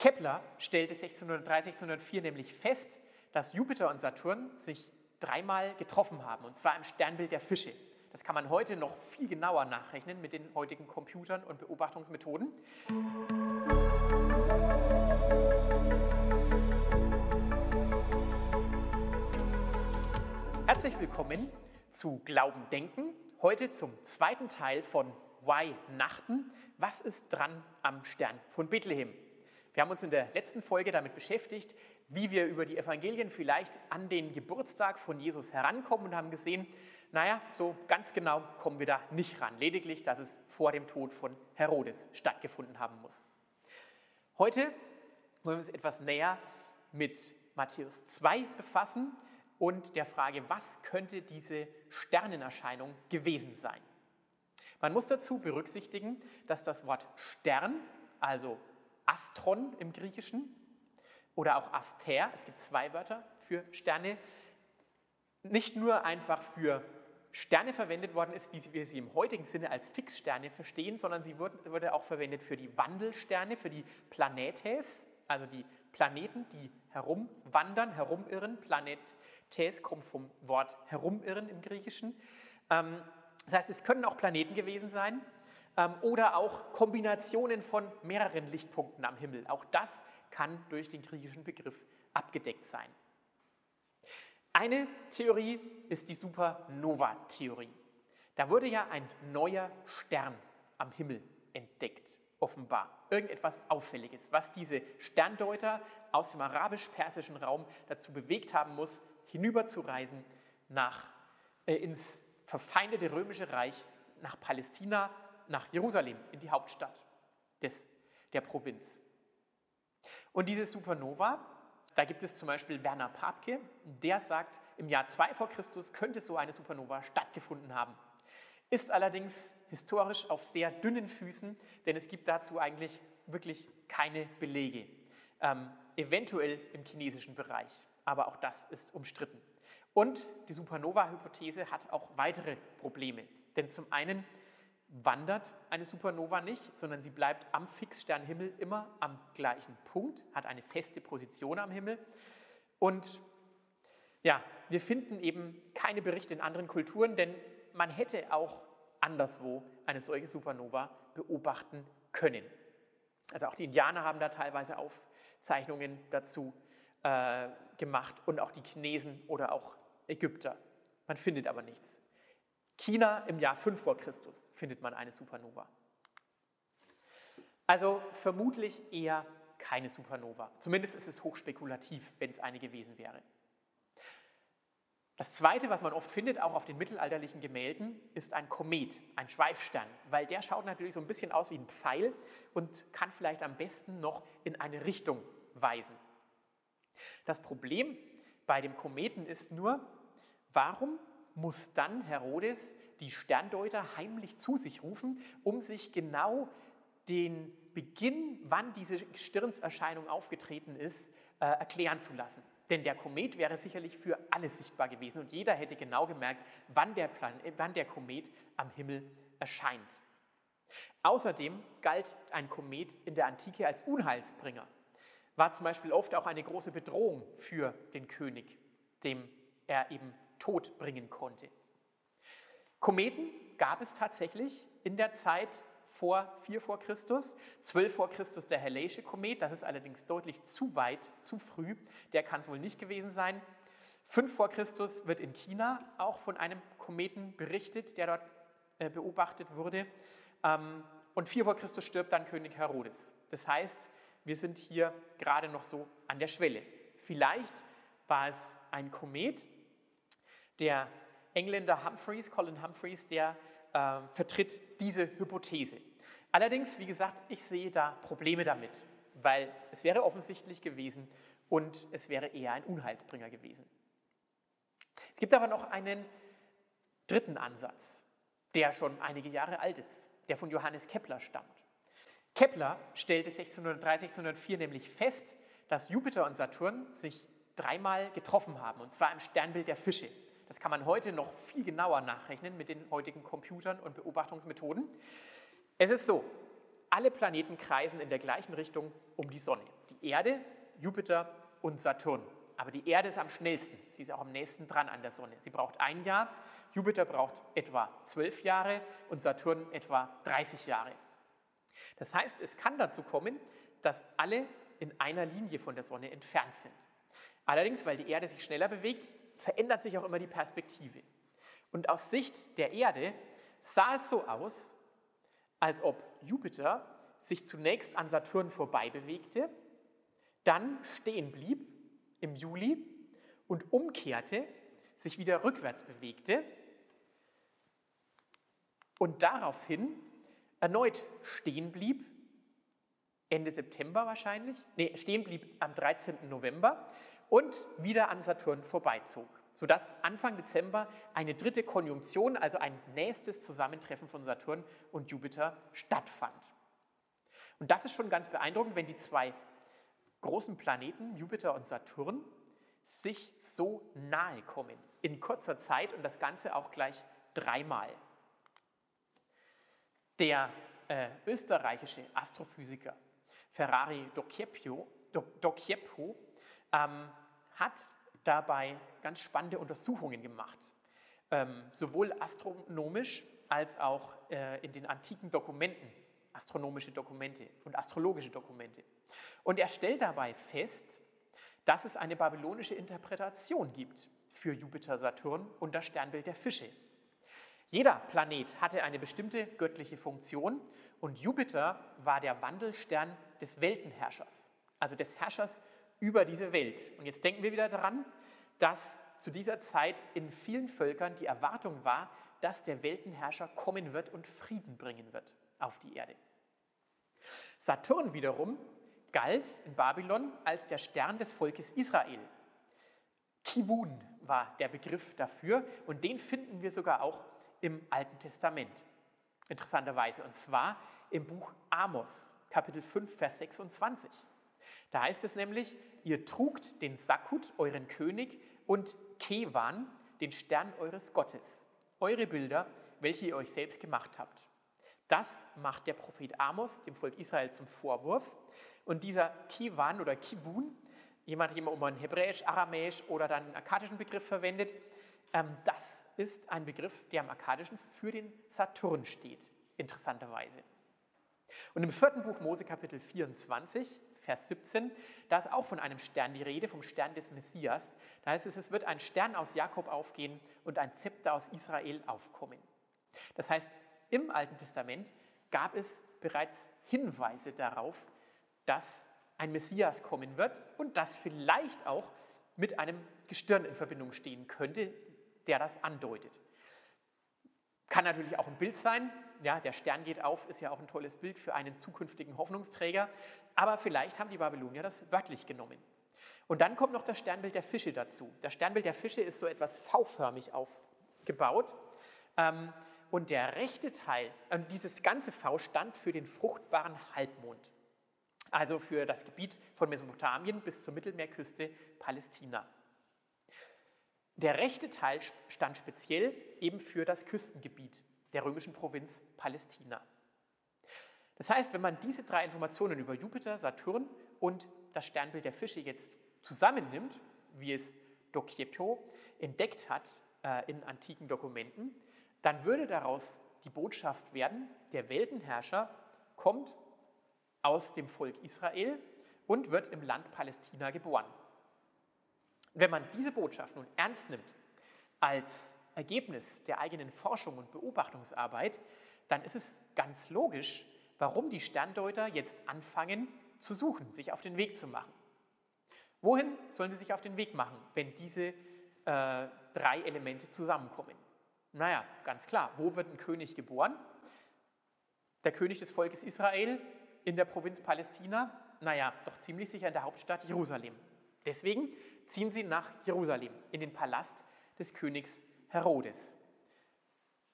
Kepler stellte 1603, 1604 nämlich fest, dass Jupiter und Saturn sich dreimal getroffen haben, und zwar im Sternbild der Fische. Das kann man heute noch viel genauer nachrechnen mit den heutigen Computern und Beobachtungsmethoden. Herzlich willkommen zu Glauben Denken. Heute zum zweiten Teil von Why Nachten. Was ist dran am Stern von Bethlehem? Wir haben uns in der letzten Folge damit beschäftigt, wie wir über die Evangelien vielleicht an den Geburtstag von Jesus herankommen und haben gesehen, naja, so ganz genau kommen wir da nicht ran. Lediglich, dass es vor dem Tod von Herodes stattgefunden haben muss. Heute wollen wir uns etwas näher mit Matthäus 2 befassen und der Frage, was könnte diese Sternenerscheinung gewesen sein. Man muss dazu berücksichtigen, dass das Wort Stern, also Astron im Griechischen oder auch Aster, es gibt zwei Wörter für Sterne, nicht nur einfach für Sterne verwendet worden ist, wie wir sie im heutigen Sinne als Fixsterne verstehen, sondern sie wurde auch verwendet für die Wandelsterne, für die Planetes, also die Planeten, die herumwandern, herumirren. Planetes kommt vom Wort herumirren im Griechischen. Ähm, das heißt, es können auch Planeten gewesen sein, oder auch Kombinationen von mehreren Lichtpunkten am Himmel. Auch das kann durch den griechischen Begriff abgedeckt sein. Eine Theorie ist die Supernova-Theorie. Da wurde ja ein neuer Stern am Himmel entdeckt, offenbar. Irgendetwas Auffälliges, was diese Sterndeuter aus dem arabisch-persischen Raum dazu bewegt haben muss, hinüberzureisen nach, äh, ins verfeindete römische Reich, nach Palästina nach Jerusalem, in die Hauptstadt des, der Provinz. Und diese Supernova, da gibt es zum Beispiel Werner Papke, der sagt, im Jahr 2 vor Christus könnte so eine Supernova stattgefunden haben. Ist allerdings historisch auf sehr dünnen Füßen, denn es gibt dazu eigentlich wirklich keine Belege. Ähm, eventuell im chinesischen Bereich, aber auch das ist umstritten. Und die Supernova-Hypothese hat auch weitere Probleme. Denn zum einen wandert eine Supernova nicht, sondern sie bleibt am Fixsternhimmel immer am gleichen Punkt, hat eine feste Position am Himmel. Und ja, wir finden eben keine Berichte in anderen Kulturen, denn man hätte auch anderswo eine solche Supernova beobachten können. Also auch die Indianer haben da teilweise Aufzeichnungen dazu äh, gemacht und auch die Chinesen oder auch Ägypter. Man findet aber nichts. China im Jahr 5 vor Christus findet man eine Supernova. Also vermutlich eher keine Supernova. Zumindest ist es hochspekulativ, wenn es eine gewesen wäre. Das Zweite, was man oft findet, auch auf den mittelalterlichen Gemälden, ist ein Komet, ein Schweifstern, weil der schaut natürlich so ein bisschen aus wie ein Pfeil und kann vielleicht am besten noch in eine Richtung weisen. Das Problem bei dem Kometen ist nur, warum muss dann Herodes die Sterndeuter heimlich zu sich rufen, um sich genau den Beginn, wann diese Stirnserscheinung aufgetreten ist, äh, erklären zu lassen. Denn der Komet wäre sicherlich für alle sichtbar gewesen und jeder hätte genau gemerkt, wann der, Plan, äh, wann der Komet am Himmel erscheint. Außerdem galt ein Komet in der Antike als Unheilsbringer, war zum Beispiel oft auch eine große Bedrohung für den König, dem er eben Tod bringen konnte. Kometen gab es tatsächlich in der Zeit vor 4 vor Christus, 12 vor Christus der Helleische Komet, das ist allerdings deutlich zu weit, zu früh, der kann es wohl nicht gewesen sein. 5 vor Christus wird in China auch von einem Kometen berichtet, der dort äh, beobachtet wurde. Ähm, und 4 vor Christus stirbt dann König Herodes. Das heißt, wir sind hier gerade noch so an der Schwelle. Vielleicht war es ein Komet, der Engländer Humphreys, Colin Humphreys, der äh, vertritt diese Hypothese. Allerdings, wie gesagt, ich sehe da Probleme damit, weil es wäre offensichtlich gewesen und es wäre eher ein Unheilsbringer gewesen. Es gibt aber noch einen dritten Ansatz, der schon einige Jahre alt ist, der von Johannes Kepler stammt. Kepler stellte 1603, 1604 nämlich fest, dass Jupiter und Saturn sich dreimal getroffen haben, und zwar im Sternbild der Fische. Das kann man heute noch viel genauer nachrechnen mit den heutigen Computern und Beobachtungsmethoden. Es ist so, alle Planeten kreisen in der gleichen Richtung um die Sonne. Die Erde, Jupiter und Saturn. Aber die Erde ist am schnellsten. Sie ist auch am nächsten dran an der Sonne. Sie braucht ein Jahr, Jupiter braucht etwa zwölf Jahre und Saturn etwa 30 Jahre. Das heißt, es kann dazu kommen, dass alle in einer Linie von der Sonne entfernt sind. Allerdings, weil die Erde sich schneller bewegt, verändert sich auch immer die Perspektive. Und aus Sicht der Erde sah es so aus, als ob Jupiter sich zunächst an Saturn vorbei bewegte, dann stehen blieb im Juli und umkehrte, sich wieder rückwärts bewegte und daraufhin erneut stehen blieb, Ende September wahrscheinlich, nee, stehen blieb am 13. November und wieder an Saturn vorbeizog, sodass Anfang Dezember eine dritte Konjunktion, also ein nächstes Zusammentreffen von Saturn und Jupiter stattfand. Und das ist schon ganz beeindruckend, wenn die zwei großen Planeten, Jupiter und Saturn, sich so nahe kommen in kurzer Zeit und das Ganze auch gleich dreimal. Der äh, österreichische Astrophysiker Ferrari Docchieppo, Docchieppo ähm, hat dabei ganz spannende Untersuchungen gemacht, ähm, sowohl astronomisch als auch äh, in den antiken Dokumenten, astronomische Dokumente und astrologische Dokumente. Und er stellt dabei fest, dass es eine babylonische Interpretation gibt für Jupiter, Saturn und das Sternbild der Fische. Jeder Planet hatte eine bestimmte göttliche Funktion und Jupiter war der Wandelstern des Weltenherrschers, also des Herrschers über diese Welt. Und jetzt denken wir wieder daran, dass zu dieser Zeit in vielen Völkern die Erwartung war, dass der Weltenherrscher kommen wird und Frieden bringen wird auf die Erde. Saturn wiederum galt in Babylon als der Stern des Volkes Israel. Kivun war der Begriff dafür und den finden wir sogar auch im Alten Testament. Interessanterweise, und zwar im Buch Amos, Kapitel 5, Vers 26. Da heißt es nämlich, ihr trugt den Sakut, euren König, und Kewan, den Stern eures Gottes, eure Bilder, welche ihr euch selbst gemacht habt. Das macht der Prophet Amos dem Volk Israel zum Vorwurf. Und dieser Kewan oder Kivun, jemand, der immer einen Hebräisch, Aramäisch oder dann einen akkadischen Begriff verwendet, ähm, das ist ein Begriff, der im Akkadischen für den Saturn steht, interessanterweise. Und im vierten Buch Mose Kapitel 24, Vers 17, da ist auch von einem Stern die Rede, vom Stern des Messias. Da heißt es, es wird ein Stern aus Jakob aufgehen und ein Zepter aus Israel aufkommen. Das heißt, im Alten Testament gab es bereits Hinweise darauf, dass ein Messias kommen wird und das vielleicht auch mit einem Gestirn in Verbindung stehen könnte, der das andeutet. Kann natürlich auch ein Bild sein. Ja, der Stern geht auf, ist ja auch ein tolles Bild für einen zukünftigen Hoffnungsträger. Aber vielleicht haben die Babylonier das wörtlich genommen. Und dann kommt noch das Sternbild der Fische dazu. Das Sternbild der Fische ist so etwas V-förmig aufgebaut. Ähm, und der rechte Teil, dieses ganze V stand für den fruchtbaren Halbmond. Also für das Gebiet von Mesopotamien bis zur Mittelmeerküste Palästina. Der rechte Teil stand speziell eben für das Küstengebiet der römischen Provinz Palästina. Das heißt, wenn man diese drei Informationen über Jupiter, Saturn und das Sternbild der Fische jetzt zusammennimmt, wie es Docchietto entdeckt hat äh, in antiken Dokumenten, dann würde daraus die Botschaft werden, der Weltenherrscher kommt aus dem Volk Israel und wird im Land Palästina geboren. Wenn man diese Botschaft nun ernst nimmt als Ergebnis der eigenen Forschung und Beobachtungsarbeit, dann ist es ganz logisch, warum die Sterndeuter jetzt anfangen zu suchen, sich auf den Weg zu machen. Wohin sollen sie sich auf den Weg machen, wenn diese äh, drei Elemente zusammenkommen? Naja, ganz klar, wo wird ein König geboren? Der König des Volkes Israel in der Provinz Palästina? Naja, doch ziemlich sicher in der Hauptstadt Jerusalem. Deswegen ziehen sie nach Jerusalem, in den Palast des Königs Herodes,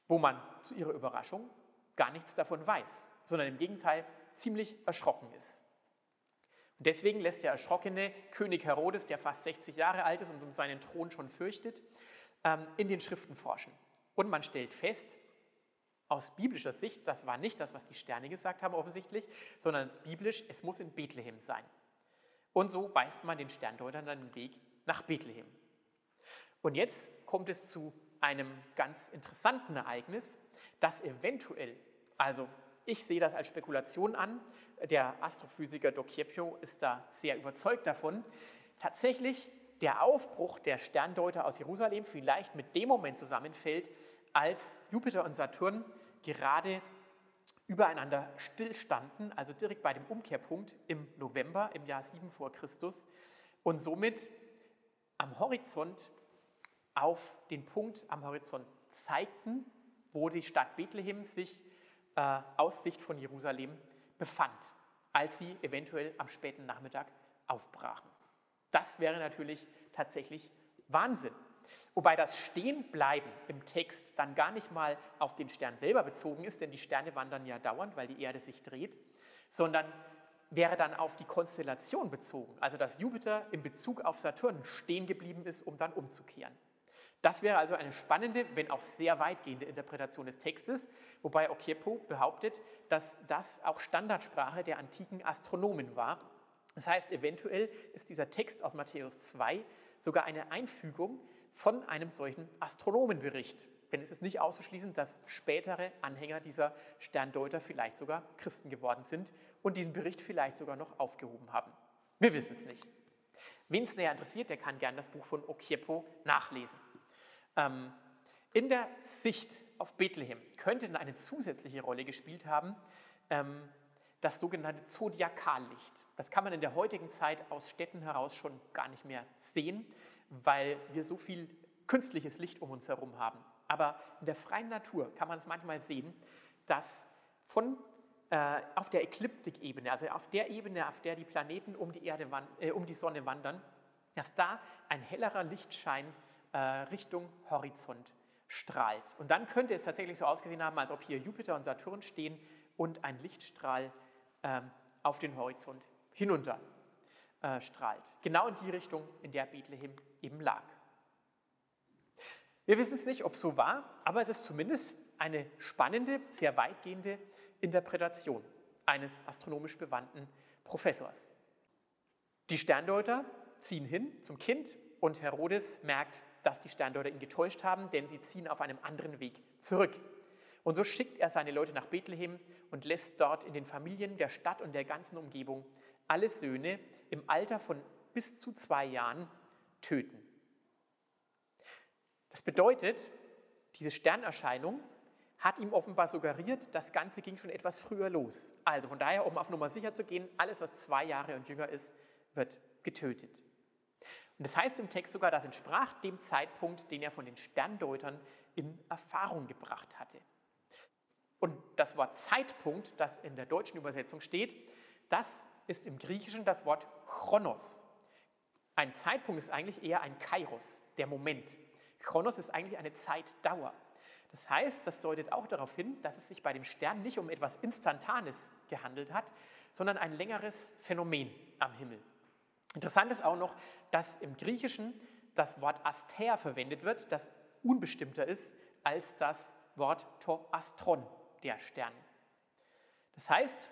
wo man zu ihrer Überraschung gar nichts davon weiß, sondern im Gegenteil ziemlich erschrocken ist. Und deswegen lässt der erschrockene König Herodes, der fast 60 Jahre alt ist und um seinen Thron schon fürchtet, ähm, in den Schriften forschen. Und man stellt fest, Aus biblischer Sicht, das war nicht das, was die Sterne gesagt haben offensichtlich, sondern biblisch, es muss in Bethlehem sein. Und so weist man den Sterndeutern dann den Weg nach Bethlehem. Und jetzt kommt es zu einem ganz interessanten Ereignis, das eventuell, also ich sehe das als Spekulation an, der Astrophysiker Doc ist da sehr überzeugt davon, tatsächlich der Aufbruch der Sterndeuter aus Jerusalem vielleicht mit dem Moment zusammenfällt, als Jupiter und Saturn gerade übereinander stillstanden, also direkt bei dem Umkehrpunkt im November im Jahr 7 vor Christus und somit am Horizont auf den Punkt am Horizont zeigten, wo die Stadt Bethlehem sich äh, aus Sicht von Jerusalem befand, als sie eventuell am späten Nachmittag aufbrachen. Das wäre natürlich tatsächlich Wahnsinn. Wobei das Stehenbleiben im Text dann gar nicht mal auf den Stern selber bezogen ist, denn die Sterne wandern ja dauernd, weil die Erde sich dreht, sondern wäre dann auf die Konstellation bezogen, also dass Jupiter in Bezug auf Saturn stehen geblieben ist, um dann umzukehren. Das wäre also eine spannende, wenn auch sehr weitgehende Interpretation des Textes, wobei Okiepo behauptet, dass das auch Standardsprache der antiken Astronomen war. Das heißt, eventuell ist dieser Text aus Matthäus 2 sogar eine Einfügung von einem solchen Astronomenbericht. Denn es ist nicht auszuschließen, dass spätere Anhänger dieser Sterndeuter vielleicht sogar Christen geworden sind und diesen Bericht vielleicht sogar noch aufgehoben haben. Wir wissen es nicht. Wen es näher interessiert, der kann gerne das Buch von Okiepo nachlesen. Ähm, in der Sicht auf Bethlehem könnte eine zusätzliche Rolle gespielt haben, ähm, das sogenannte Zodiakallicht. Das kann man in der heutigen Zeit aus Städten heraus schon gar nicht mehr sehen weil wir so viel künstliches Licht um uns herum haben. Aber in der freien Natur kann man es manchmal sehen, dass von, äh, auf der Ekliptikebene, also auf der Ebene, auf der die Planeten um die, Erde, äh, um die Sonne wandern, dass da ein hellerer Lichtschein Richtung Horizont strahlt. Und dann könnte es tatsächlich so ausgesehen haben, als ob hier Jupiter und Saturn stehen und ein Lichtstrahl ähm, auf den Horizont hinunter äh, strahlt. Genau in die Richtung, in der Bethlehem eben lag. Wir wissen es nicht, ob es so war, aber es ist zumindest eine spannende, sehr weitgehende Interpretation eines astronomisch bewandten Professors. Die Sterndeuter ziehen hin zum Kind und Herodes merkt, dass die Sterndeuter ihn getäuscht haben, denn sie ziehen auf einem anderen Weg zurück. Und so schickt er seine Leute nach Bethlehem und lässt dort in den Familien der Stadt und der ganzen Umgebung alle Söhne im Alter von bis zu zwei Jahren töten. Das bedeutet, diese Sternerscheinung hat ihm offenbar suggeriert, das Ganze ging schon etwas früher los. Also von daher, um auf Nummer sicher zu gehen, alles, was zwei Jahre und jünger ist, wird getötet. Und das heißt im Text sogar, das entsprach dem Zeitpunkt, den er von den Sterndeutern in Erfahrung gebracht hatte. Und das Wort Zeitpunkt, das in der deutschen Übersetzung steht, das ist im Griechischen das Wort Chronos. Ein Zeitpunkt ist eigentlich eher ein Kairos, der Moment. Chronos ist eigentlich eine Zeitdauer. Das heißt, das deutet auch darauf hin, dass es sich bei dem Stern nicht um etwas Instantanes gehandelt hat, sondern ein längeres Phänomen am Himmel. Interessant ist auch noch, dass im Griechischen das Wort Aster verwendet wird, das unbestimmter ist als das Wort Toastron, der Stern. Das heißt,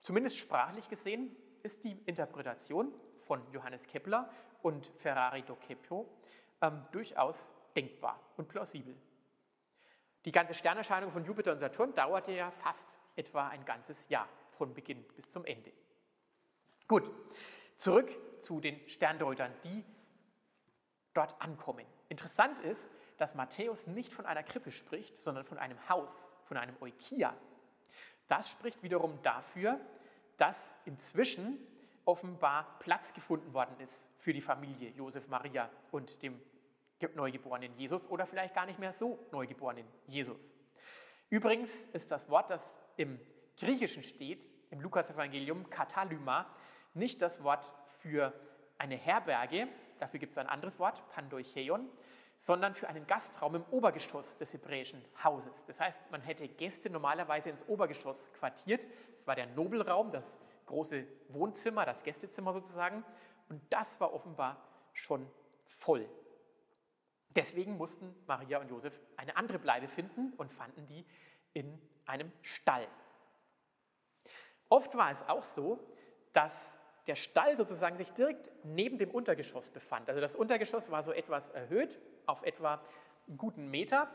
zumindest sprachlich gesehen, ist die Interpretation von Johannes Kepler und Ferrari do Kepio ähm, durchaus denkbar und plausibel. Die ganze Sternerscheinung von Jupiter und Saturn dauerte ja fast etwa ein ganzes Jahr von Beginn bis zum Ende. Gut, zurück zu den Sterndeutern, die dort ankommen. Interessant ist, dass Matthäus nicht von einer Krippe spricht, sondern von einem Haus, von einem Eukia. Das spricht wiederum dafür, dass inzwischen offenbar Platz gefunden worden ist für die Familie Josef, Maria und dem neugeborenen Jesus oder vielleicht gar nicht mehr so neugeborenen Jesus. Übrigens ist das Wort, das im Griechischen steht, im Lukas-Evangelium, Katalyma, nicht das Wort für eine Herberge, dafür gibt es ein anderes Wort, Pandoicheion, sondern für einen Gastraum im Obergeschoss des hebräischen Hauses. Das heißt, man hätte Gäste normalerweise ins Obergeschoss quartiert. Das war der Nobelraum, das große Wohnzimmer, das Gästezimmer sozusagen. Und das war offenbar schon voll. Deswegen mussten Maria und Josef eine andere Bleibe finden und fanden die in einem Stall. Oft war es auch so, dass der Stall sozusagen sich direkt neben dem Untergeschoss befand. Also das Untergeschoss war so etwas erhöht, auf etwa einen guten Meter.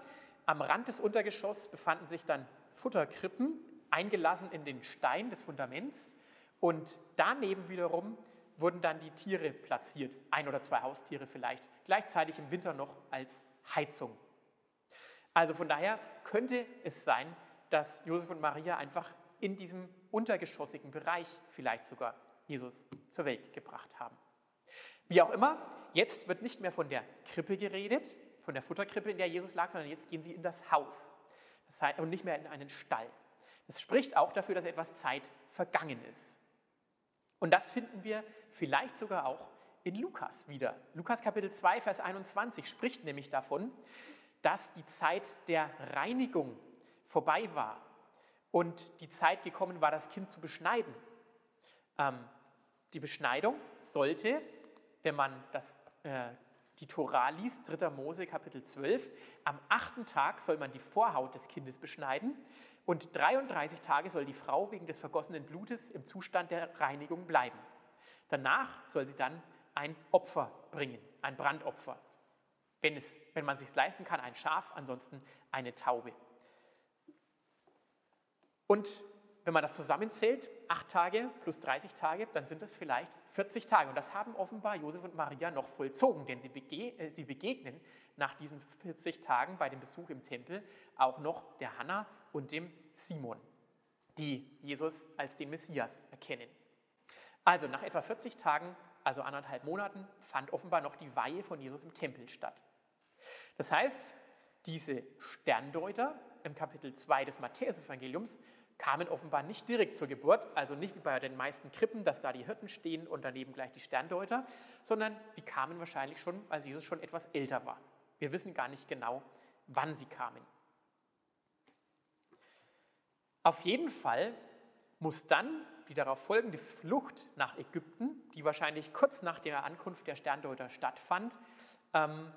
Am Rand des Untergeschosses befanden sich dann Futterkrippen, eingelassen in den Stein des Fundaments. Und daneben wiederum wurden dann die Tiere platziert, ein oder zwei Haustiere vielleicht, gleichzeitig im Winter noch als Heizung. Also von daher könnte es sein, dass Josef und Maria einfach in diesem untergeschossigen Bereich vielleicht sogar Jesus zur Welt gebracht haben. Wie auch immer, jetzt wird nicht mehr von der Krippe geredet, von der Futterkrippe, in der Jesus lag, sondern jetzt gehen sie in das Haus das heißt, und nicht mehr in einen Stall. Das spricht auch dafür, dass etwas Zeit vergangen ist. Und das finden wir vielleicht sogar auch in Lukas wieder. Lukas Kapitel 2, Vers 21 spricht nämlich davon, dass die Zeit der Reinigung vorbei war und die Zeit gekommen war, das Kind zu beschneiden. Ähm, die Beschneidung sollte, wenn man das, äh, die Tora liest, 3. Mose Kapitel 12, am achten Tag soll man die Vorhaut des Kindes beschneiden und 33 Tage soll die Frau wegen des vergossenen Blutes im Zustand der Reinigung bleiben. Danach soll sie dann ein Opfer bringen, ein Brandopfer. Wenn, es, wenn man es sich leisten kann, ein Schaf, ansonsten eine Taube. Und wenn man das zusammenzählt, acht Tage plus 30 Tage, dann sind das vielleicht 40 Tage. Und das haben offenbar Josef und Maria noch vollzogen, denn sie, bege äh, sie begegnen nach diesen 40 Tagen bei dem Besuch im Tempel auch noch der Hanna und dem Simon, die Jesus als den Messias erkennen. Also nach etwa 40 Tagen, also anderthalb Monaten, fand offenbar noch die Weihe von Jesus im Tempel statt. Das heißt, diese Sterndeuter im Kapitel 2 des Matthäusevangeliums kamen offenbar nicht direkt zur Geburt, also nicht wie bei den meisten Krippen, dass da die Hirten stehen und daneben gleich die Sterndeuter, sondern die kamen wahrscheinlich schon, als Jesus schon etwas älter war. Wir wissen gar nicht genau, wann sie kamen. Auf jeden Fall muss dann die darauf folgende Flucht nach Ägypten, die wahrscheinlich kurz nach der Ankunft der Sterndeuter stattfand, ähm,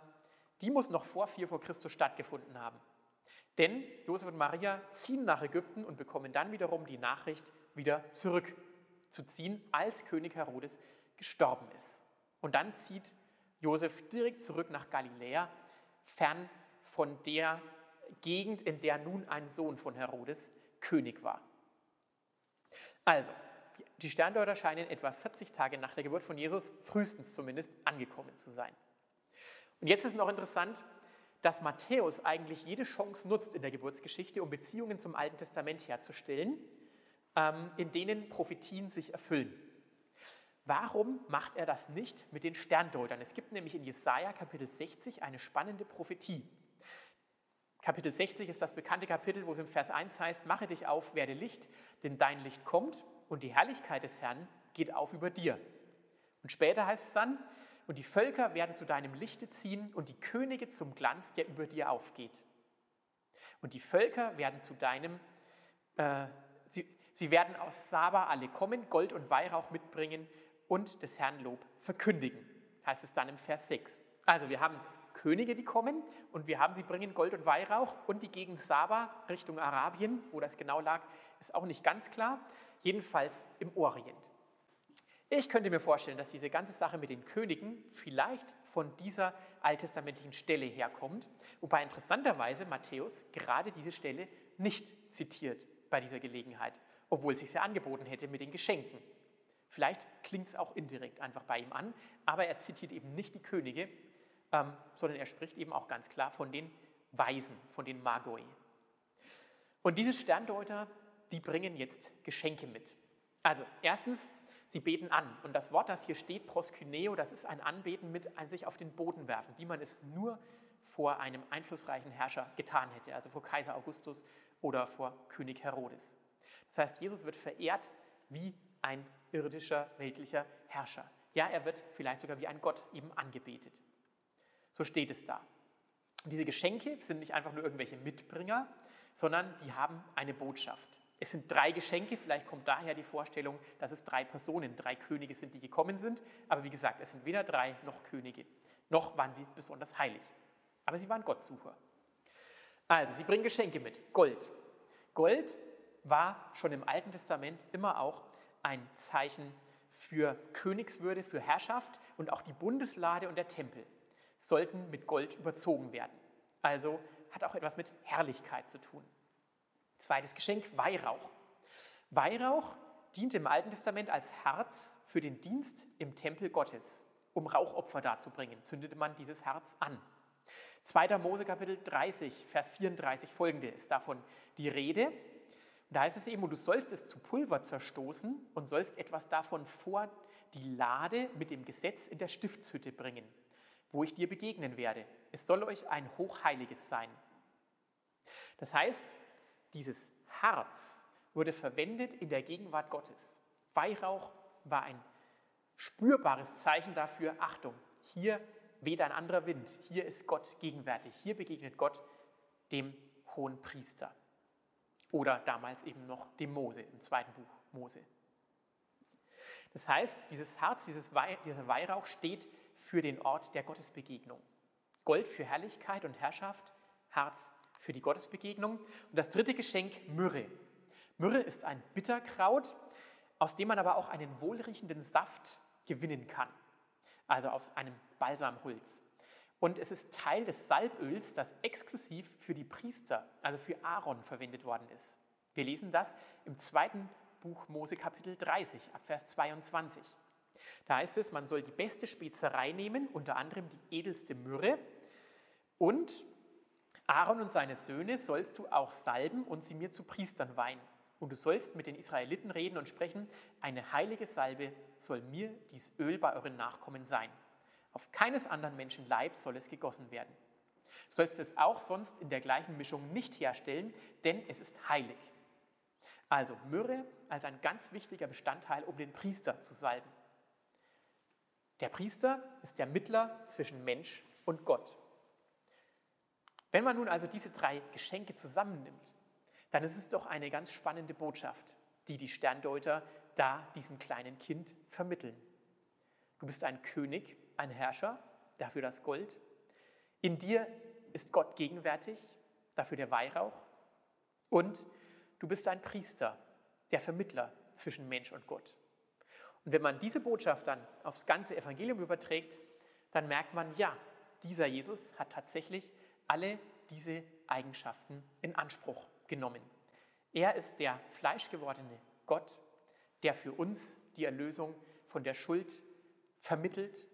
die muss noch vor 4 vor Christus stattgefunden haben. Denn Josef und Maria ziehen nach Ägypten und bekommen dann wiederum die Nachricht, wieder zurückzuziehen, als König Herodes gestorben ist. Und dann zieht Josef direkt zurück nach Galiläa, fern von der Gegend, in der nun ein Sohn von Herodes König war. Also, die Sterndeuter scheinen etwa 40 Tage nach der Geburt von Jesus, frühestens zumindest, angekommen zu sein. Und jetzt ist noch interessant, dass Matthäus eigentlich jede Chance nutzt in der Geburtsgeschichte, um Beziehungen zum Alten Testament herzustellen, ähm, in denen Prophetien sich erfüllen. Warum macht er das nicht mit den Sterndeutern? Es gibt nämlich in Jesaja Kapitel 60 eine spannende Prophetie. Kapitel 60 ist das bekannte Kapitel, wo es im Vers 1 heißt: Mache dich auf, werde Licht, denn dein Licht kommt und die Herrlichkeit des Herrn geht auf über dir. Und später heißt es dann: und die Völker werden zu deinem Lichte ziehen und die Könige zum Glanz, der über dir aufgeht. Und die Völker werden zu deinem, äh, sie, sie werden aus Saba alle kommen, Gold und Weihrauch mitbringen und des Herrn Lob verkündigen, heißt es dann im Vers 6. Also wir haben Könige, die kommen und wir haben, sie bringen Gold und Weihrauch und die Gegend Saba Richtung Arabien, wo das genau lag, ist auch nicht ganz klar, jedenfalls im Orient. Ich könnte mir vorstellen, dass diese ganze Sache mit den Königen vielleicht von dieser alttestamentlichen Stelle herkommt, wobei interessanterweise Matthäus gerade diese Stelle nicht zitiert bei dieser Gelegenheit, obwohl es sich ja angeboten hätte mit den Geschenken. Vielleicht klingt es auch indirekt einfach bei ihm an, aber er zitiert eben nicht die Könige, ähm, sondern er spricht eben auch ganz klar von den Weisen, von den Magoi. Und diese Sterndeuter, die bringen jetzt Geschenke mit. Also erstens Sie beten an. Und das Wort, das hier steht, proskyneo, das ist ein Anbeten mit ein sich auf den Boden werfen, wie man es nur vor einem einflussreichen Herrscher getan hätte, also vor Kaiser Augustus oder vor König Herodes. Das heißt, Jesus wird verehrt wie ein irdischer, weltlicher Herrscher. Ja, er wird vielleicht sogar wie ein Gott eben angebetet. So steht es da. Und diese Geschenke sind nicht einfach nur irgendwelche Mitbringer, sondern die haben eine Botschaft. Es sind drei Geschenke, vielleicht kommt daher die Vorstellung, dass es drei Personen, drei Könige sind, die gekommen sind. Aber wie gesagt, es sind weder drei noch Könige. Noch waren sie besonders heilig. Aber sie waren Gottsucher. Also, sie bringen Geschenke mit. Gold. Gold war schon im Alten Testament immer auch ein Zeichen für Königswürde, für Herrschaft und auch die Bundeslade und der Tempel sollten mit Gold überzogen werden. Also hat auch etwas mit Herrlichkeit zu tun. Zweites Geschenk, Weihrauch. Weihrauch diente im Alten Testament als Herz für den Dienst im Tempel Gottes. Um Rauchopfer darzubringen, zündete man dieses Herz an. 2. Mose Kapitel 30, Vers 34 folgende ist davon die Rede. Und da heißt es eben, du sollst es zu Pulver zerstoßen und sollst etwas davon vor die Lade mit dem Gesetz in der Stiftshütte bringen, wo ich dir begegnen werde. Es soll euch ein hochheiliges sein. Das heißt, dieses Herz wurde verwendet in der Gegenwart Gottes. Weihrauch war ein spürbares Zeichen dafür, Achtung, hier weht ein anderer Wind, hier ist Gott gegenwärtig, hier begegnet Gott dem hohen Priester. Oder damals eben noch dem Mose im zweiten Buch Mose. Das heißt, dieses Herz, dieses Weih, dieser Weihrauch steht für den Ort der Gottesbegegnung. Gold für Herrlichkeit und Herrschaft, Herz für die Gottesbegegnung. Und das dritte Geschenk, Myrrhe. Myrrhe ist ein Bitterkraut, aus dem man aber auch einen wohlriechenden Saft gewinnen kann, also aus einem Balsamholz. Und es ist Teil des Salböls, das exklusiv für die Priester, also für Aaron verwendet worden ist. Wir lesen das im zweiten Buch Mose Kapitel 30, ab Vers 22. Da heißt es, man soll die beste Spezerei nehmen, unter anderem die edelste Myrrhe. Und Aaron und seine Söhne sollst du auch salben und sie mir zu Priestern weihen. Und du sollst mit den Israeliten reden und sprechen, eine heilige Salbe soll mir dies Öl bei euren Nachkommen sein. Auf keines anderen Menschen Leib soll es gegossen werden. Du sollst es auch sonst in der gleichen Mischung nicht herstellen, denn es ist heilig. Also Myrrhe als ein ganz wichtiger Bestandteil, um den Priester zu salben. Der Priester ist der Mittler zwischen Mensch und Gott. Wenn man nun also diese drei Geschenke zusammennimmt, dann ist es doch eine ganz spannende Botschaft, die die Sterndeuter da diesem kleinen Kind vermitteln. Du bist ein König, ein Herrscher, dafür das Gold. In dir ist Gott gegenwärtig, dafür der Weihrauch. Und du bist ein Priester, der Vermittler zwischen Mensch und Gott. Und wenn man diese Botschaft dann aufs ganze Evangelium überträgt, dann merkt man, ja, dieser Jesus hat tatsächlich alle diese Eigenschaften in Anspruch genommen. Er ist der fleischgewordene Gott, der für uns die Erlösung von der Schuld vermittelt,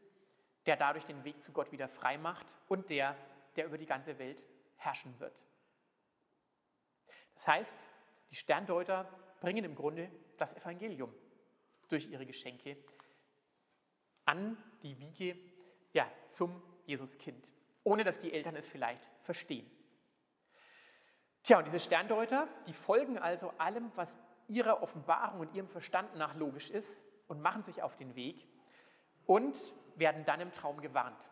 der dadurch den Weg zu Gott wieder frei macht und der, der über die ganze Welt herrschen wird. Das heißt, die Sterndeuter bringen im Grunde das Evangelium durch ihre Geschenke an die Wiege ja, zum Jesuskind, ohne dass die Eltern es vielleicht verstehen. Tja, und diese Sterndeuter, die folgen also allem, was ihrer Offenbarung und ihrem Verstand nach logisch ist und machen sich auf den Weg und werden dann im Traum gewarnt.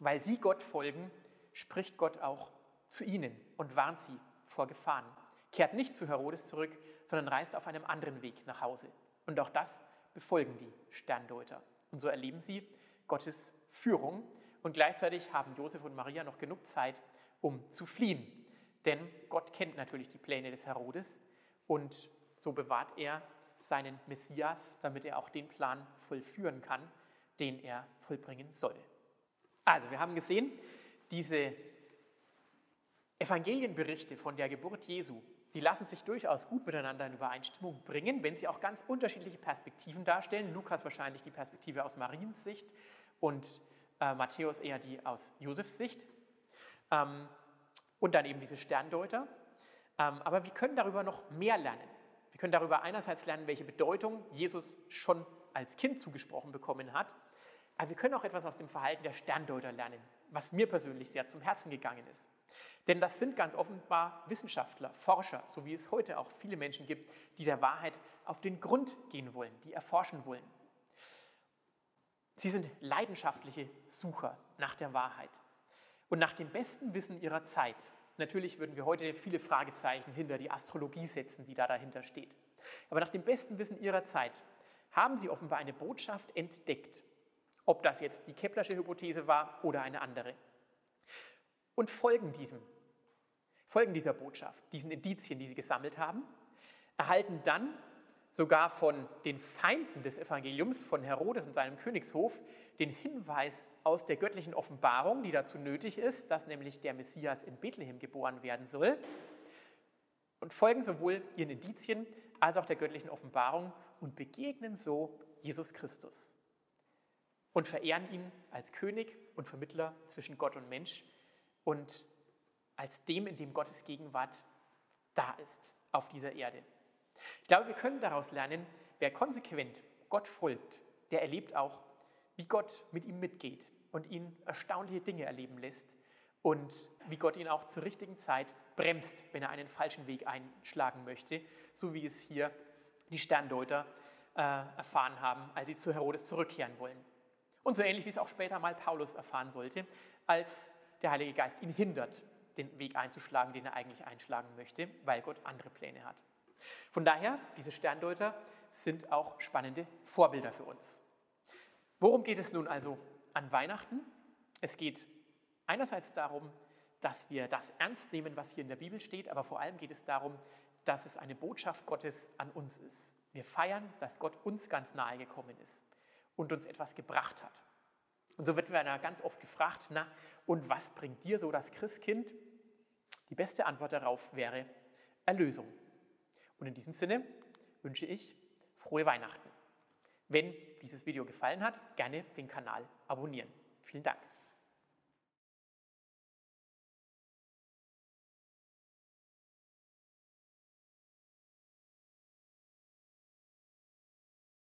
Weil sie Gott folgen, spricht Gott auch zu ihnen und warnt sie vor Gefahren. Kehrt nicht zu Herodes zurück, sondern reist auf einem anderen Weg nach Hause. Und auch das befolgen die Sterndeuter. Und so erleben sie Gottes Führung und gleichzeitig haben Josef und Maria noch genug Zeit, um zu fliehen denn Gott kennt natürlich die Pläne des Herodes und so bewahrt er seinen Messias, damit er auch den Plan vollführen kann, den er vollbringen soll. Also, wir haben gesehen, diese Evangelienberichte von der Geburt Jesu, die lassen sich durchaus gut miteinander in Übereinstimmung bringen, wenn sie auch ganz unterschiedliche Perspektiven darstellen. Lukas wahrscheinlich die Perspektive aus Mariens Sicht und äh, Matthäus eher die aus Josefs Sicht. Ähm, und dann eben diese Sterndeuter. Ähm, aber wir können darüber noch mehr lernen. Wir können darüber einerseits lernen, welche Bedeutung Jesus schon als Kind zugesprochen bekommen hat. Aber wir können auch etwas aus dem Verhalten der Sterndeuter lernen, was mir persönlich sehr zum Herzen gegangen ist. Denn das sind ganz offenbar Wissenschaftler, Forscher, so wie es heute auch viele Menschen gibt, die der Wahrheit auf den Grund gehen wollen, die erforschen wollen. Sie sind leidenschaftliche Sucher nach der Wahrheit und nach dem besten Wissen ihrer Zeit Natürlich würden wir heute viele Fragezeichen hinter die Astrologie setzen, die da dahinter steht. Aber nach dem besten Wissen ihrer Zeit haben sie offenbar eine Botschaft entdeckt, ob das jetzt die Keplersche Hypothese war oder eine andere. Und folgen diesem. folgen dieser Botschaft, diesen Indizien, die sie gesammelt haben, erhalten dann sogar von den Feinden des Evangeliums, von Herodes und seinem Königshof, den Hinweis aus der göttlichen Offenbarung, die dazu nötig ist, dass nämlich der Messias in Bethlehem geboren werden soll, und folgen sowohl ihren Indizien als auch der göttlichen Offenbarung und begegnen so Jesus Christus und verehren ihn als König und Vermittler zwischen Gott und Mensch und als dem, in dem Gottes Gegenwart da ist auf dieser Erde. Ich glaube, wir können daraus lernen, wer konsequent Gott folgt, der erlebt auch, wie Gott mit ihm mitgeht und ihn erstaunliche Dinge erleben lässt und wie Gott ihn auch zur richtigen Zeit bremst, wenn er einen falschen Weg einschlagen möchte, so wie es hier die Sterndeuter äh, erfahren haben, als sie zu Herodes zurückkehren wollen. Und so ähnlich wie es auch später mal Paulus erfahren sollte, als der Heilige Geist ihn hindert, den Weg einzuschlagen, den er eigentlich einschlagen möchte, weil Gott andere Pläne hat. Von daher, diese Sterndeuter sind auch spannende Vorbilder für uns. Worum geht es nun also an Weihnachten? Es geht einerseits darum, dass wir das ernst nehmen, was hier in der Bibel steht, aber vor allem geht es darum, dass es eine Botschaft Gottes an uns ist. Wir feiern, dass Gott uns ganz nahe gekommen ist und uns etwas gebracht hat. Und so wird mir ganz oft gefragt, na, und was bringt dir so das Christkind? Die beste Antwort darauf wäre Erlösung. Und in diesem Sinne wünsche ich frohe Weihnachten. Wenn dieses Video gefallen hat, gerne den Kanal abonnieren. Vielen Dank.